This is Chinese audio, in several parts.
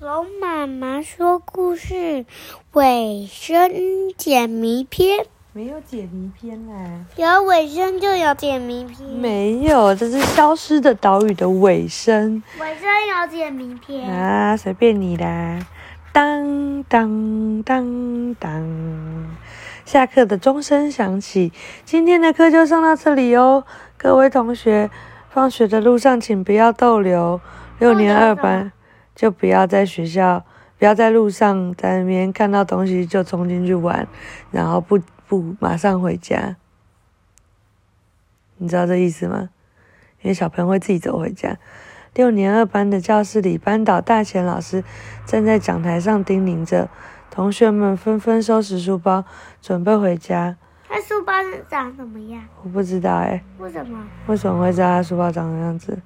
龙妈妈说故事尾声解谜篇，没有解谜篇啦，有尾声就有解谜篇，没有，这是消失的岛屿的尾声。尾声有解谜篇。啊，随便你啦。当当当当，下课的钟声响起，今天的课就上到这里哦，各位同学，放学的路上请不要逗留，六年二班就不要在学校，不要在路上在那边看到东西就冲进去玩，然后不不马上回家，你知道这意思吗？因为小朋友会自己走回家。六年二班的教室里，班导大钱老师站在讲台上叮咛着，同学们纷纷收拾书包，准备回家。他书包是长什么样？我不知道哎、为什么？为什么会知道他书包长什么样子？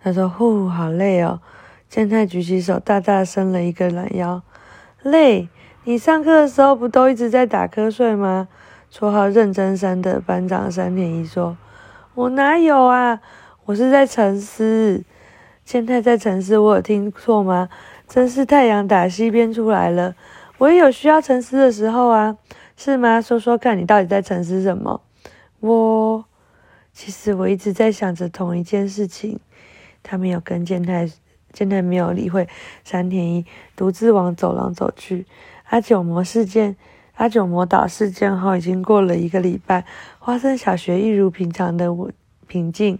他说：“呼，好累哦。”健太举起手，大大伸了一个懒腰。累？你上课的时候不都一直在打瞌睡吗？绰号认真山的班长山田一说：“我哪有啊？我是在沉思。健太在沉思，我有听错吗？真是太阳打西边出来了。我也有需要沉思的时候啊，是吗？说说看你到底在沉思什么？我其实我一直在想着同一件事情。他没有跟健太，健太没有理会山田一，独自往走廊走去。阿九魔事件，阿九魔岛事件后已经过了一个礼拜，花生小学一如平常的平静。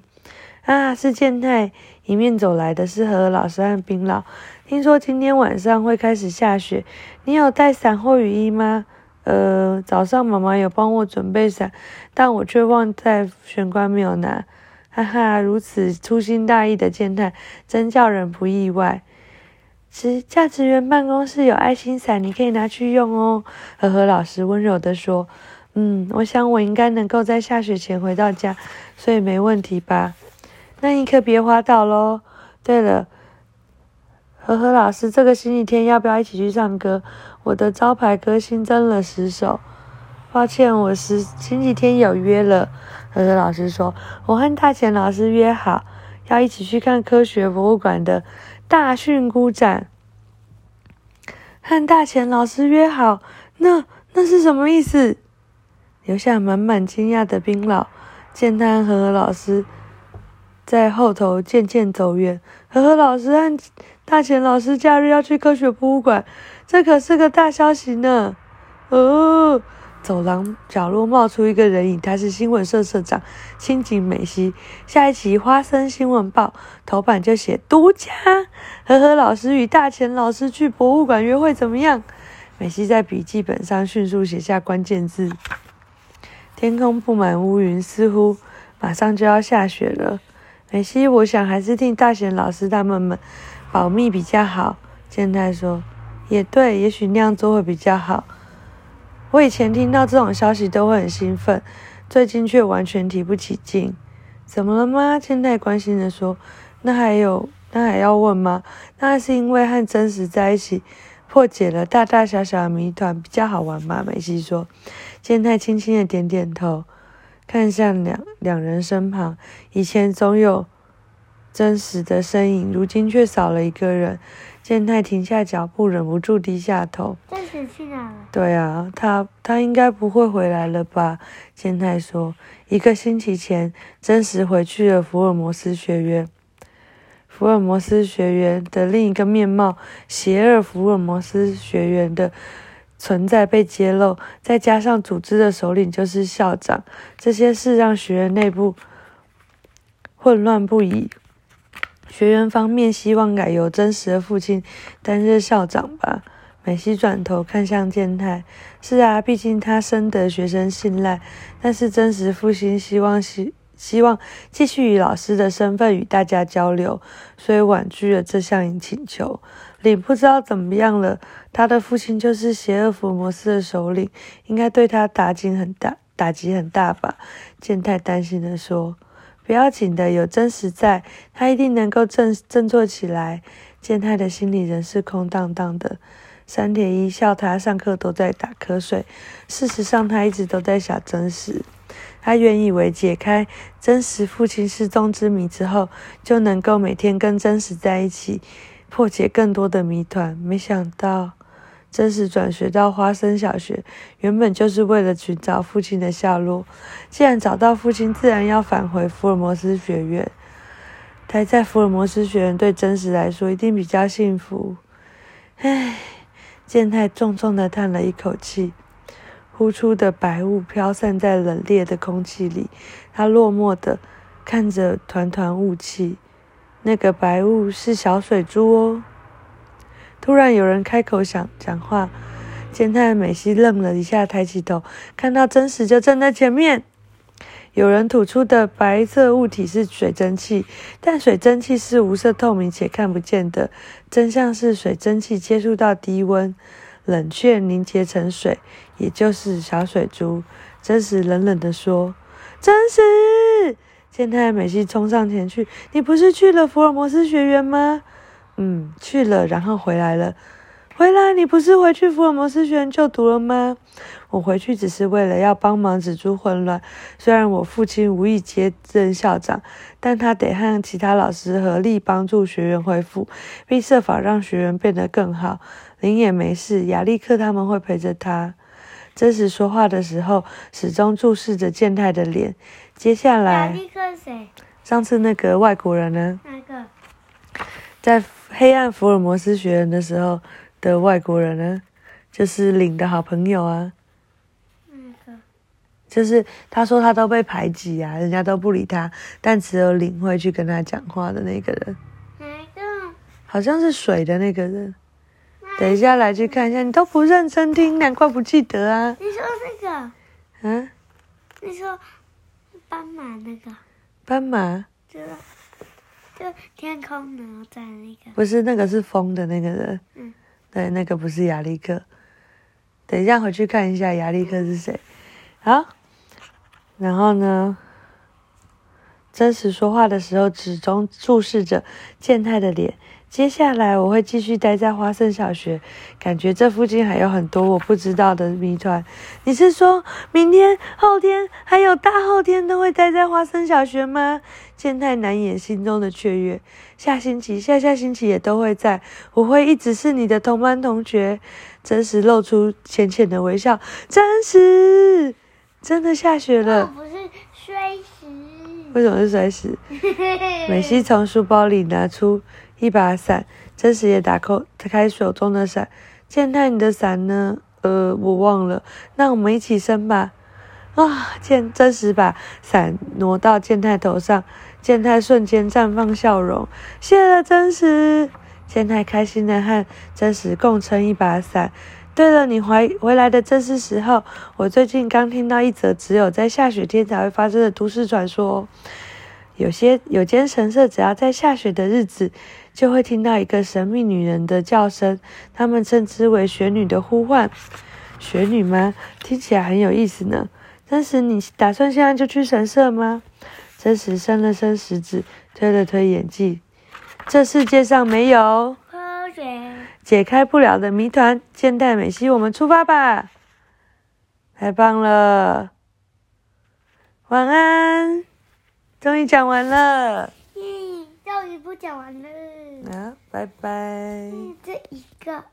啊，是健太迎面走来的是何老师和冰老。听说今天晚上会开始下雪，你有带伞或雨衣吗？呃，早上妈妈有帮我准备伞，但我却忘在玄关没有拿。哈哈，如此粗心大意的健太，真叫人不意外。职教职员办公室有爱心伞，你可以拿去用哦。和和老师温柔地说：“嗯，我想我应该能够在下雪前回到家，所以没问题吧？那你可别滑倒喽。对了，和和老师，这个星期天要不要一起去唱歌？我的招牌歌新增了十首。抱歉，我是星期天有约了。和和老师说，我和大钱老师约好要一起去看科学博物馆的大蕈菇展。和大钱老师约好，那那是什么意思？留下满满惊讶的冰老，见他和和老师在后头渐渐走远。和和老师和大钱老师假日要去科学博物馆，这可是个大消息呢。哦，走廊角落冒出一个人影，他是新闻社社长青井美希。下一期《花生新闻报》头版就写独家，和和老师与大钱老师去博物馆约会怎么样？美希在笔记本上迅速写下关键字。天空布满乌云，似乎马上就要下雪了。美希，我想还是听大贤老师他们们保密比较好。健太说：“也对，也许那样做会比较好。”我以前听到这种消息都会很兴奋，最近却完全提不起劲。怎么了吗？健太关心的说：“那还有，那还要问吗？那是因为和真实在一起，破解了大大小小的谜团比较好玩吗？”美希说。健太轻轻的点点头，看向两两人身旁。以前总有真实的身影，如今却少了一个人。健太停下脚步，忍不住低下头。真实去哪了？对啊，他他应该不会回来了吧？健太说，一个星期前，真实回去了福尔摩斯学院。福尔摩斯学院的另一个面貌，邪恶福尔摩斯学院的存在被揭露，再加上组织的首领就是校长，这些事让学院内部混乱不已。学员方面希望改由真实的父亲担任校长吧。美希转头看向健太，是啊，毕竟他深得学生信赖。但是真实父亲希望希希望继续以老师的身份与大家交流，所以婉拒了这项请求。领不知道怎么样了，他的父亲就是邪恶福摩斯的首领，应该对他打击很大，打击很大吧？健太担心地说。不要紧的，有真实在，他一定能够振振作起来。健太的心里仍是空荡荡的。山田一笑他上课都在打瞌睡，事实上他一直都在想真实。他原以为解开真实父亲失踪之谜之后，就能够每天跟真实在一起，破解更多的谜团。没想到，真实转学到花生小学，原本就是为了寻找父亲的下落。既然找到父亲，自然要返回福尔摩斯学院。待在福尔摩斯学院对真实来说一定比较幸福。唉，健太重重的叹了一口气。呼出的白雾飘散在冷冽的空气里，他落寞的看着团团雾气。那个白雾是小水珠哦。突然有人开口想讲话，健太美希愣了一下，抬起头，看到真实就站在前面。有人吐出的白色物体是水蒸气，但水蒸气是无色透明且看不见的。真相是水蒸气接触到低温。冷却凝结成水，也就是小水珠。真实冷冷地说：“真实！”健太美希冲上前去：“你不是去了福尔摩斯学院吗？”“嗯，去了，然后回来了。”“回来？你不是回去福尔摩斯学院就读了吗？”“我回去只是为了要帮忙止住混乱。虽然我父亲无意接任校长，但他得和其他老师合力帮助学员恢复，并设法让学员变得更好。”林也没事，亚历克他们会陪着他。真实说话的时候，始终注视着健太的脸。接下来，亚历克谁？上次那个外国人呢？哪个？在黑暗福尔摩斯学院的时候的外国人呢？就是领的好朋友啊。就是他说他都被排挤啊，人家都不理他，但只有领会去跟他讲话的那个人。哪个？好像是水的那个人。等一下，来去看一下。你都不认真听，难怪不记得啊。你说那个？嗯？你说斑马那个？斑马？就就天空哪吒那个？不是，那个是风的那个人。嗯。对，那个不是亚历克。等一下回去看一下亚历克是谁。好。然后呢？真实说话的时候，始终注视着健太的脸。接下来我会继续待在花生小学，感觉这附近还有很多我不知道的谜团。你是说明天、后天还有大后天都会待在花生小学吗？健太难掩心中的雀跃。下星期、下下星期也都会在，我会一直是你的同班同学。真实露出浅浅的微笑。真实，真的下雪了。不是摔。为什么是摔石？美西从书包里拿出。一把伞，真实也打开开手中的伞。健太，你的伞呢？呃，我忘了。那我们一起升吧。啊，健真实把伞挪到健太头上，健太瞬间绽放笑容。谢了，真实。健太开心的和真实共撑一把伞。对了，你回回来的正是时候。我最近刚听到一则只有在下雪天才会发生的都市传说。有些有间神社，只要在下雪的日子。就会听到一个神秘女人的叫声，他们称之为雪女的呼唤。雪女吗？听起来很有意思呢。真实，你打算现在就去神社吗？真实伸了伸食指，推了推眼镜。这世界上没有解开不了的谜团。健太美希，我们出发吧！太棒了，晚安。终于讲完了。终于不讲完了。啊，拜拜。这一个。